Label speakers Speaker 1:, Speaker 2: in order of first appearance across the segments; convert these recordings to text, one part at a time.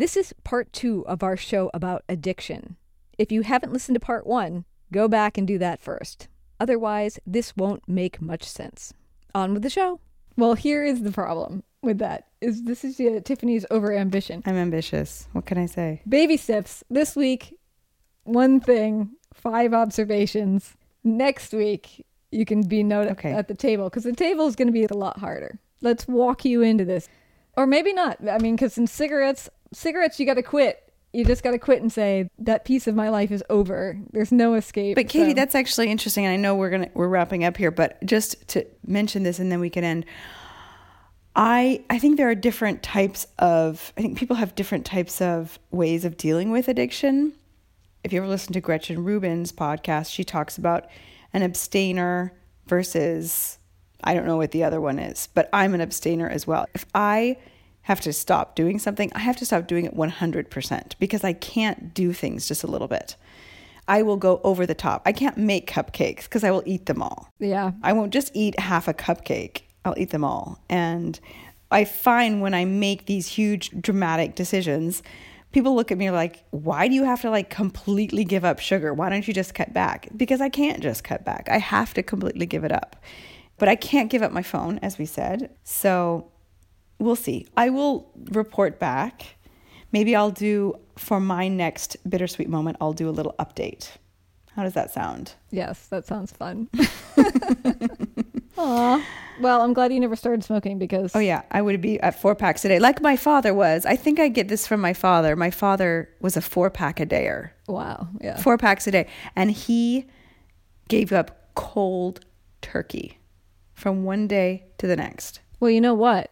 Speaker 1: This is part two of our show about addiction. If you haven't listened to part one, go back and do that first. Otherwise, this won't make much sense. On with the show. Well, here is the problem with that is this is uh, Tiffany's overambition.
Speaker 2: I'm ambitious. What can I say?
Speaker 1: Baby steps. This week, one thing, five observations. Next week, you can be noted
Speaker 2: Okay.
Speaker 1: at the table because the table is going to be a lot harder. Let's walk you into this. Or maybe not. I mean, because in cigarettes, cigarettes, you got to quit. You just got to quit and say that piece of my life is over. There's no escape.
Speaker 2: But Katy,
Speaker 1: So-
Speaker 2: that's actually interesting. And I know we're gonna we're wrapping up here, but just to mention this and then we can end. I I think there are different types of I think people have different types of ways of dealing with addiction. If you ever listen to Gretchen Rubin's podcast, she talks about an abstainer versus I don't know what the other one is, but I'm an abstainer as well. If I have to stop doing something, I have to stop doing it 100% because I can't do things just a little bit. I will go over the top. I can't make cupcakes because I will eat them all.
Speaker 1: yeah.
Speaker 2: I won't just eat half a cupcake. I'll eat them all. And I find when I make these huge dramatic decisions, people look at me like, why do you have to like completely give up sugar? Why don't you just cut back? Because I can't just cut back. I have to completely give it up. But I can't give up my phone, as we said. So we'll see. I will report back. Maybe I'll do for my next bittersweet moment, I'll do a little update. How does that sound?
Speaker 1: Yes, that sounds fun. Aw. Well, I'm glad you never started smoking because
Speaker 2: Oh yeah, I would be at four packs a day, like my father was. I think I get this from my father. My father was a four pack a dayer,
Speaker 1: wow, yeah.
Speaker 2: four packs a day, and he gave up cold turkey from one day to the next.
Speaker 1: Well, you know what?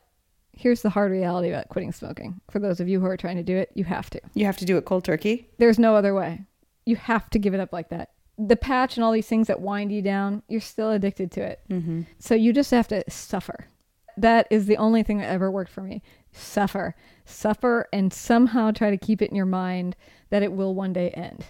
Speaker 1: Here's the hard reality about quitting smoking. For those of you who are trying to do it, you have to.
Speaker 2: You have to do it cold turkey.
Speaker 1: There's no other way. You have to give it up like that. The patch and all these things that wind you down, you're still addicted to it.
Speaker 2: Mm-hmm.
Speaker 1: So you just have to suffer. That is the only thing that ever worked for me. Suffer. Suffer and somehow try to keep it in your mind that it will one day end.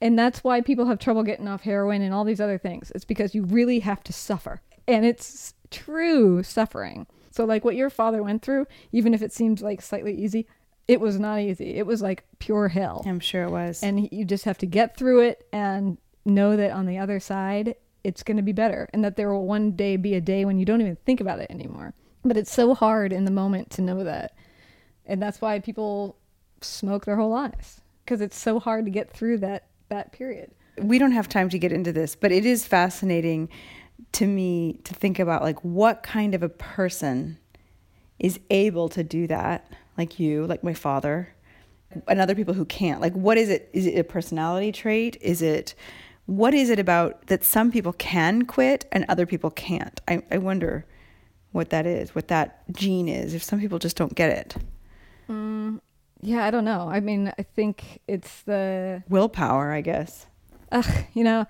Speaker 1: And that's why people have trouble getting off heroin and all these other things. It's because you really have to suffer. And it's true suffering. So, like what your father went through, even if it seemed like slightly easy, it was not easy. It was like pure hell
Speaker 2: I'm sure it was.
Speaker 1: and you just have to get through it and know that on the other side it's going to be better and that there will one day be a day when you don't even think about it anymore but it's so hard in the moment to know that and that's why people smoke their whole lives because it's so hard to get through that that period
Speaker 2: we don't have time to get into this, but it is fascinating to me to think about like what kind of a person is able to do that, like you, like my father, and other people who can't. Like, what is it? Is it a personality trait? Is it what is it about that some people can quit and other people can't? I, I wonder what that is, what that gene is. If some people just don't get it, mm,
Speaker 1: yeah i don't know i mean i think it's the
Speaker 2: willpower, I guess.
Speaker 1: Ugh, you know,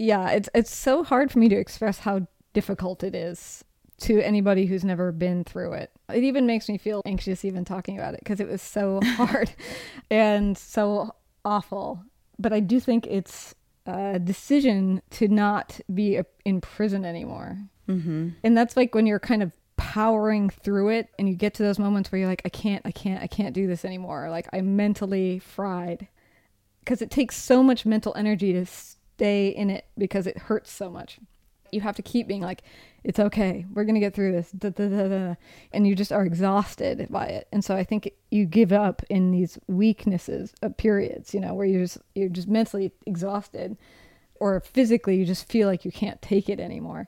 Speaker 1: yeah, it's it's so hard for me to express how difficult it is to anybody who's never been through it. It even makes me feel anxious even talking about it because it was so hard and so awful. But I do think it's a decision to not be a- in prison anymore.
Speaker 2: Mm-hmm.
Speaker 1: And that's like when you're kind of powering through it and you get to those moments where you're like, I can't, I can't, I can't do this anymore. Like I'm mentally fried because it takes so much mental energy to stay in it because it hurts so much. You have to keep being like, it's okay. We're going to get through this. Da, da, da. And you just are exhausted by it. And so I think you give up in these weaknesses of periods, you know, where you're just, you're just mentally exhausted or physically you just feel like you can't take it anymore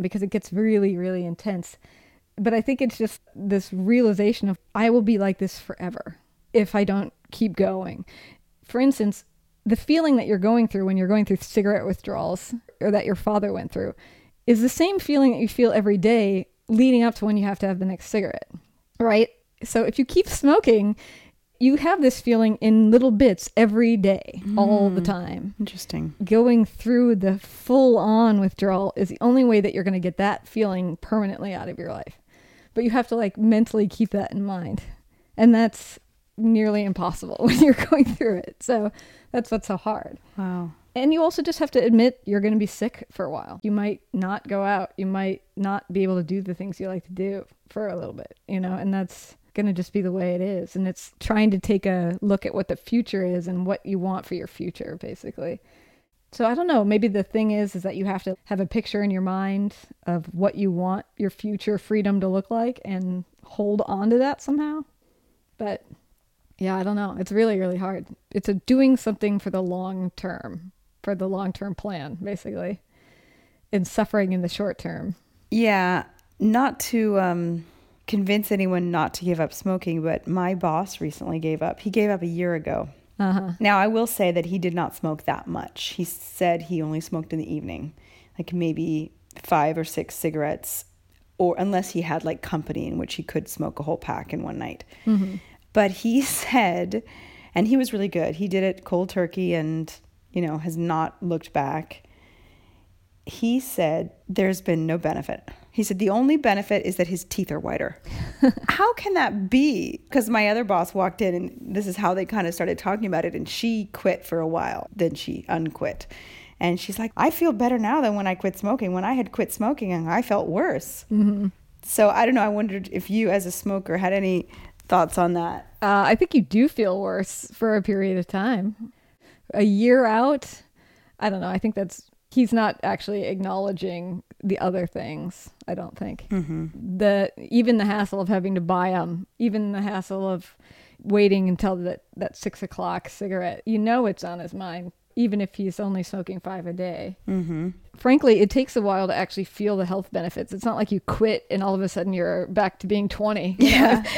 Speaker 1: because it gets really, really intense. But I think it's just this realization of I will be like this forever if I don't keep going. For instance, the feeling that you're going through when you're going through cigarette withdrawals or that your father went through is the same feeling that you feel every day leading up to when you have to have the next cigarette, right? So if you keep smoking, you have this feeling in little bits every day, all the mm. time
Speaker 2: Interesting.
Speaker 1: going through the full on withdrawal is the only way that you're going to get that feeling permanently out of your life. But you have to like mentally keep that in mind. And that's nearly impossible when you're going through it. So that's what's so hard.
Speaker 2: Wow.
Speaker 1: And you also just have to admit you're going to be sick for a while. You might not go out. You might not be able to do the things you like to do for a little bit, you know, and that's going to just be the way it is. And it's trying to take a look at what the future is and what you want for your future, basically. So I don't know. Maybe the thing is, is that you have to have a picture in your mind of what you want your future freedom to look like and hold on to that somehow. But yeah, I don't know. It's really, really hard. It's a doing something for the long term, for the long term plan, basically, and suffering in the short term.
Speaker 2: Yeah, not to um, convince anyone not to give up smoking, but my boss recently gave up. He gave up a year ago.
Speaker 1: Uh-huh.
Speaker 2: Now, I will say that he did not smoke that much. He said he only smoked in the evening, like maybe five or six cigarettes, or unless he had like company in which he could smoke a whole pack in one night.
Speaker 1: Mm-hmm.
Speaker 2: But he said, and he was really good. He did it cold turkey and, you know, has not looked back. He said there's been no benefit. He said the only benefit is that his teeth are whiter. how can that be? Because my other boss walked in and this is how they kind of started talking about it. And she quit for a while, then she unquit. And she's like, I feel better now than when I quit smoking. When I had quit smoking, I felt worse.
Speaker 1: Mm-hmm.
Speaker 2: So I don't know. I wondered if you, as a smoker, had any thoughts on that.
Speaker 1: Uh, I think you do feel worse for a period of time. A year out, I don't know. I think that's he's not actually acknowledging the other things. I don't think
Speaker 2: Mm-hmm.
Speaker 1: the even the hassle of having to buy them, even the hassle of waiting until that that six o'clock cigarette. You know, it's on his mind, even if he's only smoking five a day.
Speaker 2: Mm-hmm.
Speaker 1: Frankly, it takes a while to actually feel the health benefits. It's not like you quit and all of a sudden you're back to being 20.
Speaker 2: Yeah.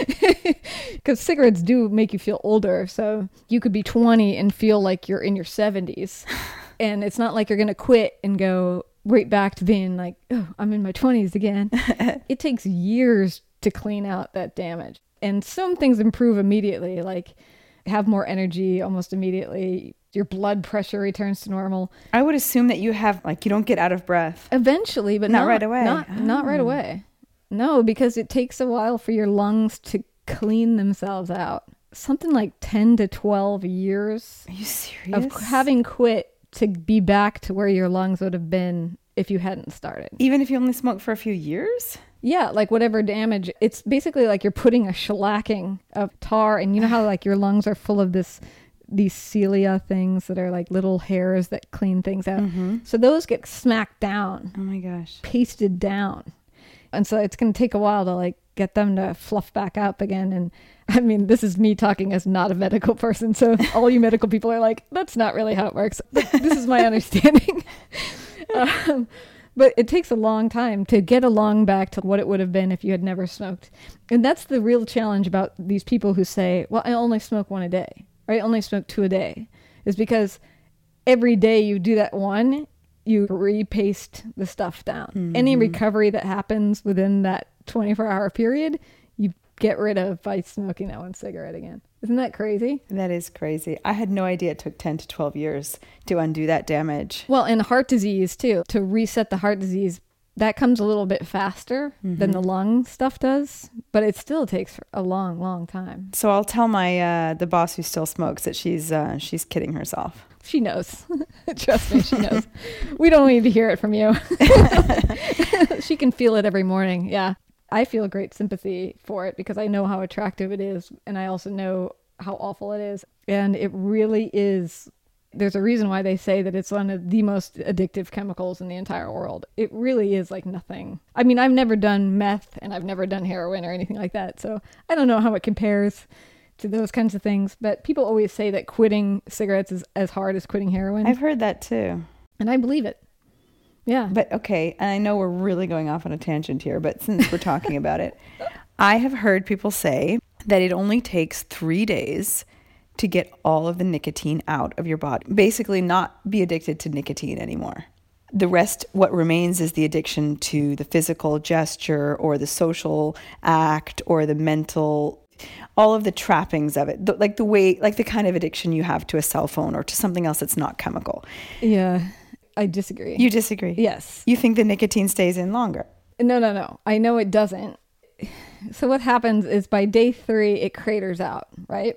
Speaker 1: Because cigarettes do make you feel older. So you could be 20 and feel like you're in your 70s. and it's not like you're going to quit and go right back to being like, oh, I'm in my 20s again. it takes years to clean out that damage. And some things improve immediately, like have more energy almost immediately. Your blood pressure returns to normal
Speaker 2: I would assume that you have, like, you don't get out of breath.
Speaker 1: eventually, but
Speaker 2: Not
Speaker 1: not,
Speaker 2: right away.
Speaker 1: Not, not right
Speaker 2: Oh.
Speaker 1: away. No, because it takes a while for your lungs to clean themselves out. Something like 10 to 12 years
Speaker 2: Are you serious?
Speaker 1: of having quit to be back to where your lungs would have been if you hadn't started.
Speaker 2: Even if you only smoke for a few years?
Speaker 1: Yeah, like whatever damage. It's basically like you're putting a shellacking of tar, and you know how like your lungs are full of this these cilia things that are like little hairs that clean things out.
Speaker 2: Mm-hmm.
Speaker 1: So those get smacked down,
Speaker 2: Oh my gosh.
Speaker 1: pasted down, and so it's going to take a while to like get them to fluff back up again. And I mean, this is me talking as not a medical person, so all you medical people are like, that's not really how it works. This is my understanding. um, but it takes a long time to get a lung back to what it would have been if you had never smoked. And that's the real challenge about these people who say, well, I only smoke one a day, or I only smoke two a day, is because every day you do that one, you repaste the stuff down. Any
Speaker 2: Mhm.
Speaker 1: recovery that happens within that 24 hour period, you get rid of by smoking that one cigarette again. Isn't that crazy?
Speaker 2: That is crazy. I had no idea it took 10 to 12 years to undo that damage.
Speaker 1: Well, and heart disease too. To reset the heart disease, that comes a little bit faster than
Speaker 2: Mhm.
Speaker 1: the lung stuff does, but it still takes a long, long time.
Speaker 2: So I'll tell my uh, the boss who still smokes that she's uh, she's kidding herself.
Speaker 1: She knows. Trust me, she knows. we don't need to hear it from you. she can feel it every morning. Yeah. I feel great sympathy for it because I know how attractive it is and I also know how awful it is. And it really is there's a reason why they say that it's one of the most addictive chemicals in the entire world. It really is like nothing. I mean, I've never done meth and I've never done heroin or anything like that. So I don't know how it compares to those kinds of things. But people always say that quitting cigarettes is as hard as quitting heroin.
Speaker 2: I've heard that too.
Speaker 1: and I believe it. Yeah.
Speaker 2: But okay, and I know we're really going off on a tangent here, but since we're talking about it, I have heard people say that it only takes three days to get all of the nicotine out of your body. Basically, not be addicted to nicotine anymore. The rest, what remains, is the addiction to the physical gesture or the social act or the mental, all of the trappings of it. The, like the way, like the kind of addiction you have to a cell phone or to something else that's not chemical.
Speaker 1: Yeah. I disagree.
Speaker 2: You disagree?
Speaker 1: yes.
Speaker 2: You think the nicotine stays in longer?
Speaker 1: No, no, no. I know it doesn't. So what happens is by day three, it craters out, right?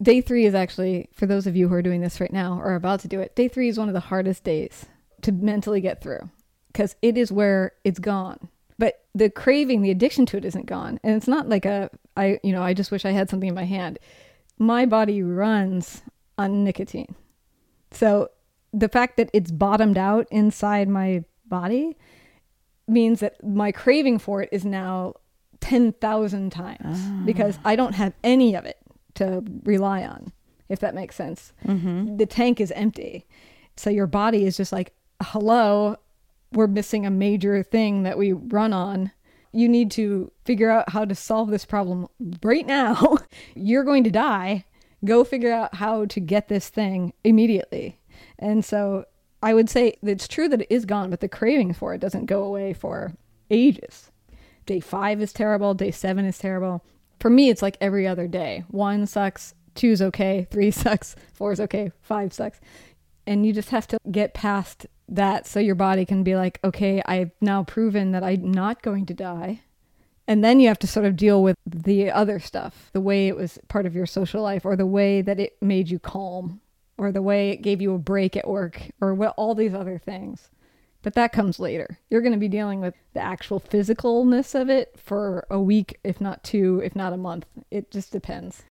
Speaker 1: Day three is actually, for those of you who are doing this right now or about to do it, day three is one of the hardest days to mentally get through because it is where it's gone. But the craving, the addiction to it isn't gone. And it's not like a, I, you know, I just wish I had something in my hand. My body runs on nicotine. So the fact that it's bottomed out inside my body means that my craving for it is now 10,000 times ah. because I don't have any of it to rely on, if that makes sense. Mm-hmm. The tank is empty. So your body is just like, hello, we're missing a major thing that we run on. You need to figure out how to solve this problem right now. You're going to die. Go figure out how to get this thing immediately. And so I would say it's true that it is gone, but the craving for it doesn't go away for ages. Day five is terrible. Day seven is terrible. For me, it's like every other day. One sucks, two's okay, three sucks, four's okay, five sucks. And you just have to get past that so your body can be like, okay, I've now proven that I'm not going to die. And then you have to sort of deal with the other stuff, the way it was part of your social life, or the way that it made you calm, or the way it gave you a break at work, or what, all these other things. But that comes later. You're going to be dealing with the actual physicalness of it for a week, if not two, if not a month. It just depends.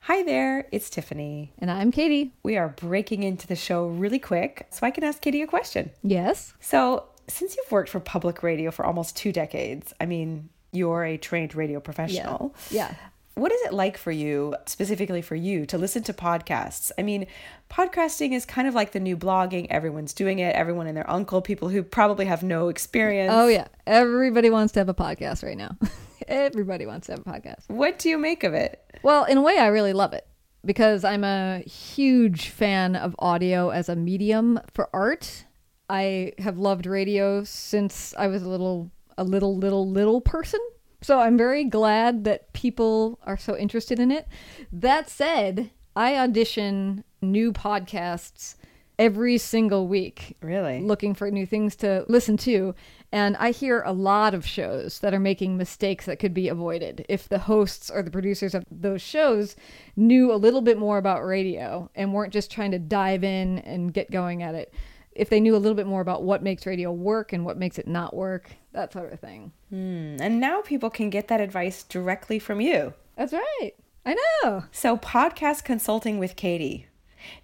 Speaker 2: Hi there, it's Tiffany.
Speaker 1: And I'm Katy.
Speaker 2: We are breaking into the show really quick so I can ask Katy a question.
Speaker 1: Yes.
Speaker 2: So, since you've worked for public radio for almost two decades, I mean, you're a trained radio professional.
Speaker 1: Yeah.
Speaker 2: What is it like for you, specifically for you, to listen to podcasts? I mean, podcasting is kind of like the new blogging. Everyone's doing it, everyone and their uncle, people who probably have no experience.
Speaker 1: Oh, yeah. Everybody wants to have a podcast right now. Everybody wants to have a podcast.
Speaker 2: What do you make of it?
Speaker 1: Well, in a way, I really love it because I'm a huge fan of audio as a medium for art. I have loved radio since I was a little, a little, little, little person. So I'm very glad that people are so interested in it. That said, I audition new podcasts every single week
Speaker 2: Really?
Speaker 1: looking for new things to listen to. And I hear a lot of shows that are making mistakes that could be avoided if the hosts or the producers of those shows knew a little bit more about radio and weren't just trying to dive in and get going at it. If they knew a little bit more about what makes radio work and what makes it not work, that sort of thing.
Speaker 2: Hmm, And now people can get that advice directly from you.
Speaker 1: That's right. I know.
Speaker 2: So, podcast consulting with Katy.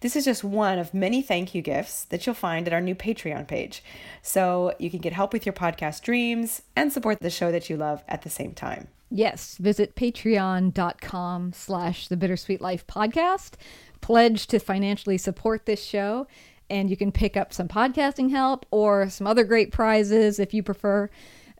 Speaker 2: This is just one of many thank you gifts that you'll find at our new Patreon page. So, you can get help with your podcast dreams and support the show that you love at the same time.
Speaker 1: Yes, visit patreon.com slash the bittersweet life podcast. Pledge to financially support this show, and you can pick up some podcasting help or some other great prizes if you prefer.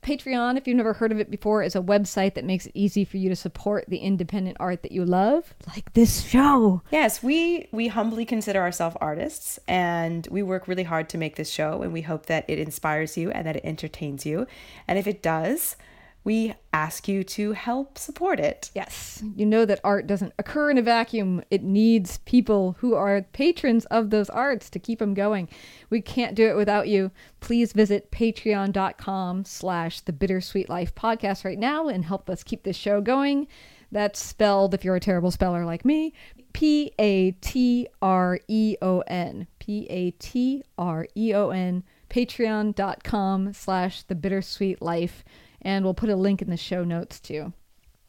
Speaker 1: Patreon, if you've never heard of it before, is a website that makes it easy for you to support the independent art that you love, like this show.
Speaker 2: Yes, we we humbly consider ourselves artists and we work really hard to make this show and we hope that it inspires you and that it entertains you. And if it does, we ask you to help support it.
Speaker 1: Yes, you know that art doesn't occur in a vacuum. It needs people who are patrons of those arts to keep them going. We can't do it without you. Please visit patreon.com slash the bittersweet life podcast right now and help us keep this show going. That's spelled, if you're a terrible speller like me, P A T R E O N. P A T R E O N. Patreon.com slash the bittersweet life. And we'll put a link in the show notes too.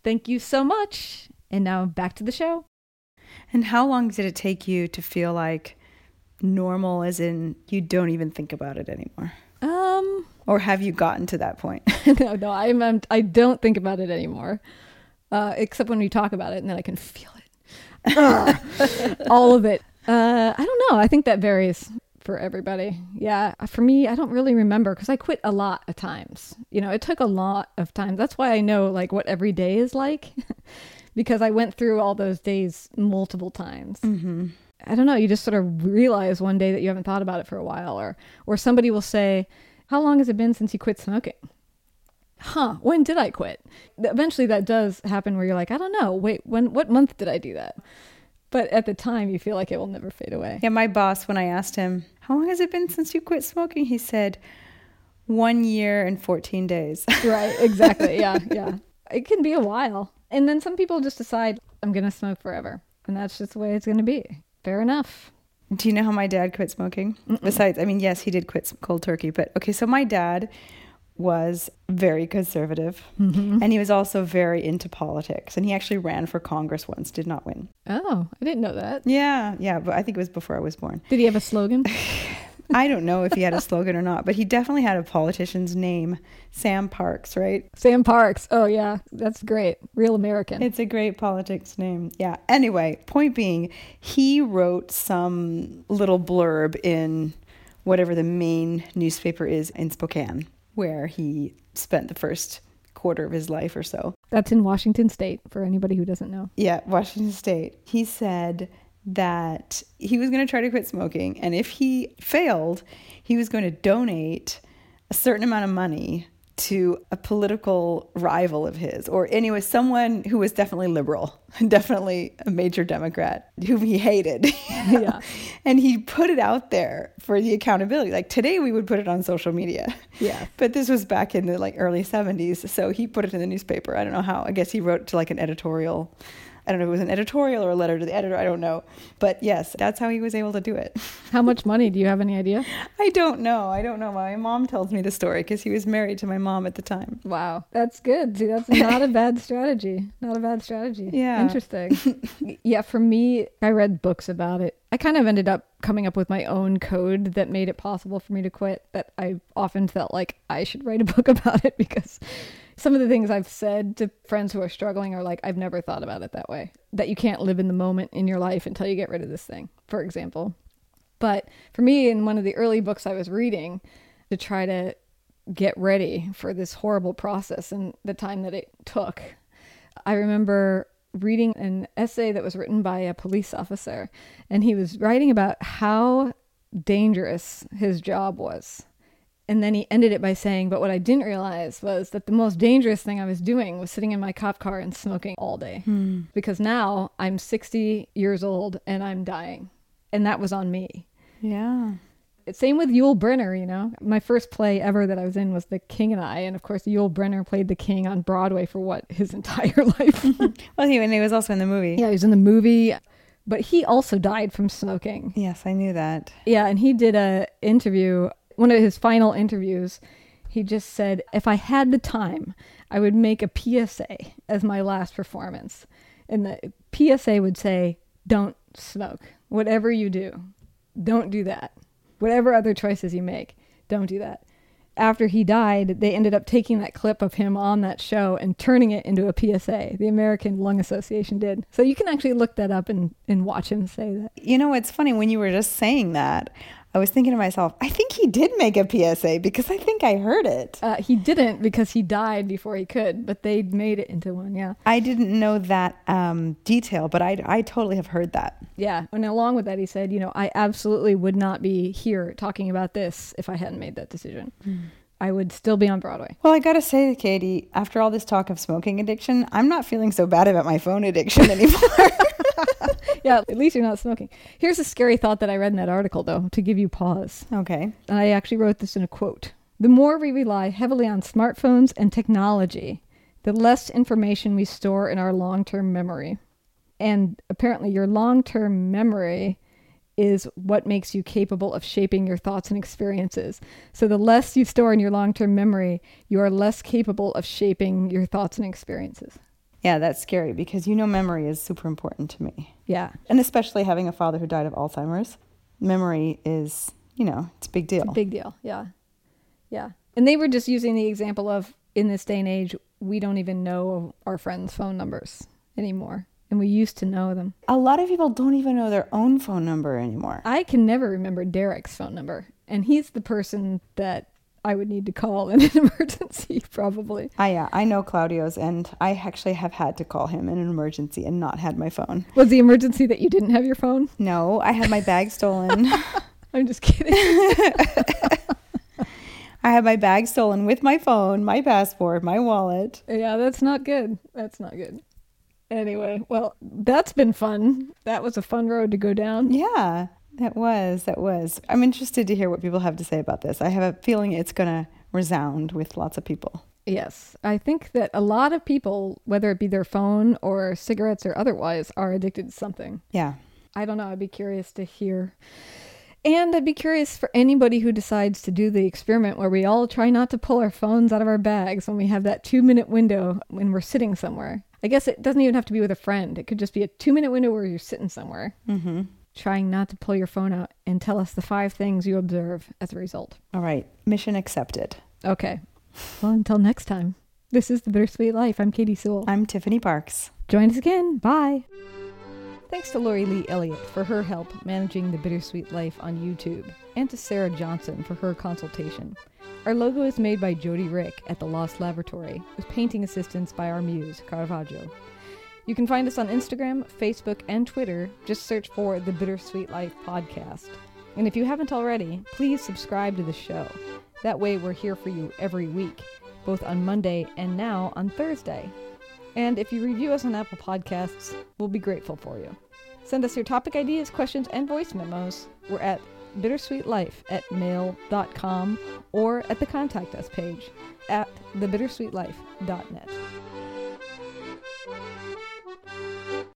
Speaker 1: Thank you so much. And now back to the show.
Speaker 2: And how long did it take you to feel like normal as in you don't even think about it anymore?
Speaker 1: Um,
Speaker 2: Or have you gotten to that point?
Speaker 1: no, no, I'm, I'm I don't think about it anymore, uh, except when we talk about it, and then I can feel it, all of it. Uh, I don't know. I think that varies for everybody. Yeah, for me, I don't really remember because I quit a lot of times. You know, it took a lot of time. That's why I know like what every day is like, because I went through all those days multiple times.
Speaker 2: mm-hmm.
Speaker 1: I don't know, you just sort of realize one day that you haven't thought about it for a while or or somebody will say, "How long has it been since you quit smoking?" Huh, when did I quit? Eventually that does happen where you're like, "I don't know. Wait, when what month did I do that?" But at the time you feel like it will never fade away.
Speaker 2: Yeah, my boss, when I asked him, How long has it been since you quit smoking? He said, One year and 14 days.
Speaker 1: Right, exactly. Yeah, yeah. It can be a while. And then some people just decide, I'm going to smoke forever. And that's just the way it's going to be. Fair enough.
Speaker 2: Do you know how my dad quit smoking? Besides, I mean, yes, he did quit cold turkey, but okay, so my dad was very conservative
Speaker 1: Mm-hmm.
Speaker 2: and he was also very into politics and he actually ran for Congress once, did not win.
Speaker 1: Oh, I didn't know that.
Speaker 2: Yeah, yeah, but I think it was before I was born.
Speaker 1: Did he have a slogan?
Speaker 2: I don't know if he had a slogan or not, but he definitely had a politician's name, Sam Parks, right?
Speaker 1: Sam Parks. Oh yeah, that's great. Real American.
Speaker 2: It's a great politics name. Yeah. Anyway, point being, he wrote some little blurb in whatever the main newspaper is in Spokane, where he spent the first quarter of his life or so.
Speaker 1: That's in Washington State for anybody who doesn't know.
Speaker 2: Yeah, Washington State. He said that he was going to try to quit smoking, and if he failed, he was going to donate a certain amount of money to a political rival of his, or anyway, someone who was definitely liberal, definitely a major Democrat whom he hated.
Speaker 1: Yeah.
Speaker 2: and he put it out there for the accountability. Like today, we would put it on social media.
Speaker 1: Yeah.
Speaker 2: But this was back in the like early 70s, so he put it in the newspaper. I don't know how. I guess he wrote to like an editorial. I don't know if it was an editorial or a letter to the editor. I don't know. But yes, that's how he was able to do it.
Speaker 1: How much money? Do you have any idea?
Speaker 2: I don't know. I don't know. My mom tells me the story because he was married to my mom at the time.
Speaker 1: Wow, that's good. See, that's not a bad strategy. Not a bad strategy.
Speaker 2: Yeah.
Speaker 1: Interesting. yeah, for me, I read books about it. I kind of ended up coming up with my own code that made it possible for me to quit. That I often felt like I should write a book about it because some of the things I've said to friends who are struggling are like, I've never thought about it that way. That you can't live in the moment in your life until you get rid of this thing, for example. But for me, in one of the early books I was reading, to try to get ready for this horrible process and the time that it took, I remember reading an essay that was written by a police officer, and he was writing about how dangerous his job was. And then he ended it by saying, But what I didn't realize was that the most dangerous thing I was doing was sitting in my cop car and smoking all day. Hmm. Because now I'm 60 years old and I'm dying. And that was on me.
Speaker 2: Yeah.
Speaker 1: Same with Yul Brynner, you know. My first play ever that I was in was The King and I, and of course Yul Brynner played the king on Broadway for what his entire life.
Speaker 2: Well, he, and he was also in the movie.
Speaker 1: yeah, he was in the movie, but he also died from smoking.
Speaker 2: Yes, I knew that.
Speaker 1: Yeah, and he did a interview, one of his final interviews. He just said, "If I had the time, I would make a PSA as my last performance." And the PSA would say, "Don't smoke. Whatever you do, don't do that. Whatever other choices you make, don't do that." After he died, they ended up taking that clip of him on that show and turning it into a PSA. The American Lung Association did. So you can actually look that up and, and watch him say that.
Speaker 2: You know, it's funny when you were just saying that. I was thinking to myself, I think he did make a PSA because I think I heard it.
Speaker 1: Uh, he didn't because he died before he could, but they made it into one. Yeah,
Speaker 2: I didn't know that um, detail, but I, I totally have heard that.
Speaker 1: yeah. And along with that, he said, you know, I absolutely would not be here talking about this if I hadn't made that decision. I would still be on Broadway.
Speaker 2: Well, I gotta say, Katy, after all this talk of smoking addiction, I'm not feeling so bad about my phone addiction anymore.
Speaker 1: Yeah, at least you're not smoking. Here's a scary thought that I read in that article, though, to give you pause.
Speaker 2: okay.
Speaker 1: I actually wrote this in a quote. The more we rely heavily on smartphones and technology, the less information we store in our long term memory. And apparently, your long term memory is what makes you capable of shaping your thoughts and experiences. So, the less you store in your long term memory, you are less capable of shaping your thoughts and experiences.
Speaker 2: Yeah, that's scary because you know memory is super important to me.
Speaker 1: Yeah.
Speaker 2: And especially having a father who died of Alzheimer's, memory is, you know, it's a big deal.
Speaker 1: Big deal. Yeah. Yeah. And they were just using the example of in this day and age, we don't even know our friends' phone numbers anymore. And we used to know them.
Speaker 2: a lot of people don't even know their own phone number anymore.
Speaker 1: I can never remember Derek's phone number. And he's the person that I would need to call in an emergency, probably.
Speaker 2: I, yeah, I know Claudio's, and I actually have had to call him in an emergency and not had my phone.
Speaker 1: Was the emergency that you didn't have your phone?
Speaker 2: No, I had my bag stolen.
Speaker 1: I'm just kidding.
Speaker 2: I had my bag stolen with my phone, my passport, my wallet.
Speaker 1: yeah, that's not good. That's not good. Anyway, well, that's been fun. That was a fun road to go down.
Speaker 2: Yeah, that was, that was. I'm interested to hear what people have to say about this. I have a feeling it's going to resound with lots of people.
Speaker 1: Yes, I think that a lot of people, whether it be their phone or cigarettes or otherwise, are addicted to something.
Speaker 2: Yeah.
Speaker 1: I don't know. I'd be curious to hear And I'd be curious for anybody who decides to do the experiment where we all try not to pull our phones out of our bags when we have that two minute window when we're sitting somewhere. I guess it doesn't even have to be with a friend. It could just be a two minute window where you're sitting somewhere,
Speaker 2: Mm-hmm.
Speaker 1: Trying not to pull your phone out and tell us the five things you observe as a result.
Speaker 2: All right. Mission accepted.
Speaker 1: Okay. Well, until next time, this is The Bittersweet Life. I'm Katy Sewall.
Speaker 2: I'm Tiffany Parks.
Speaker 1: Join us again. Bye. Thanks to Lori Lee Elliott for her help managing The Bittersweet Life on YouTube, and to Sarah Johnson for her consultation. Our logo is made by Jody Rick at the Lost Laboratory, with painting assistance by our muse, Caravaggio. You can find us on Instagram, Facebook, and Twitter. Just search for The Bittersweet Life Podcast. And if you haven't already, please subscribe to the show. That way, we're here for you every week, both on Monday and now on Thursday. And if you review us on Apple Podcasts, we'll be grateful for you. Send us your topic ideas, questions, and voice memos. We're at bittersweetlife at mail.com or at the contact us page at thebittersweetlife.net.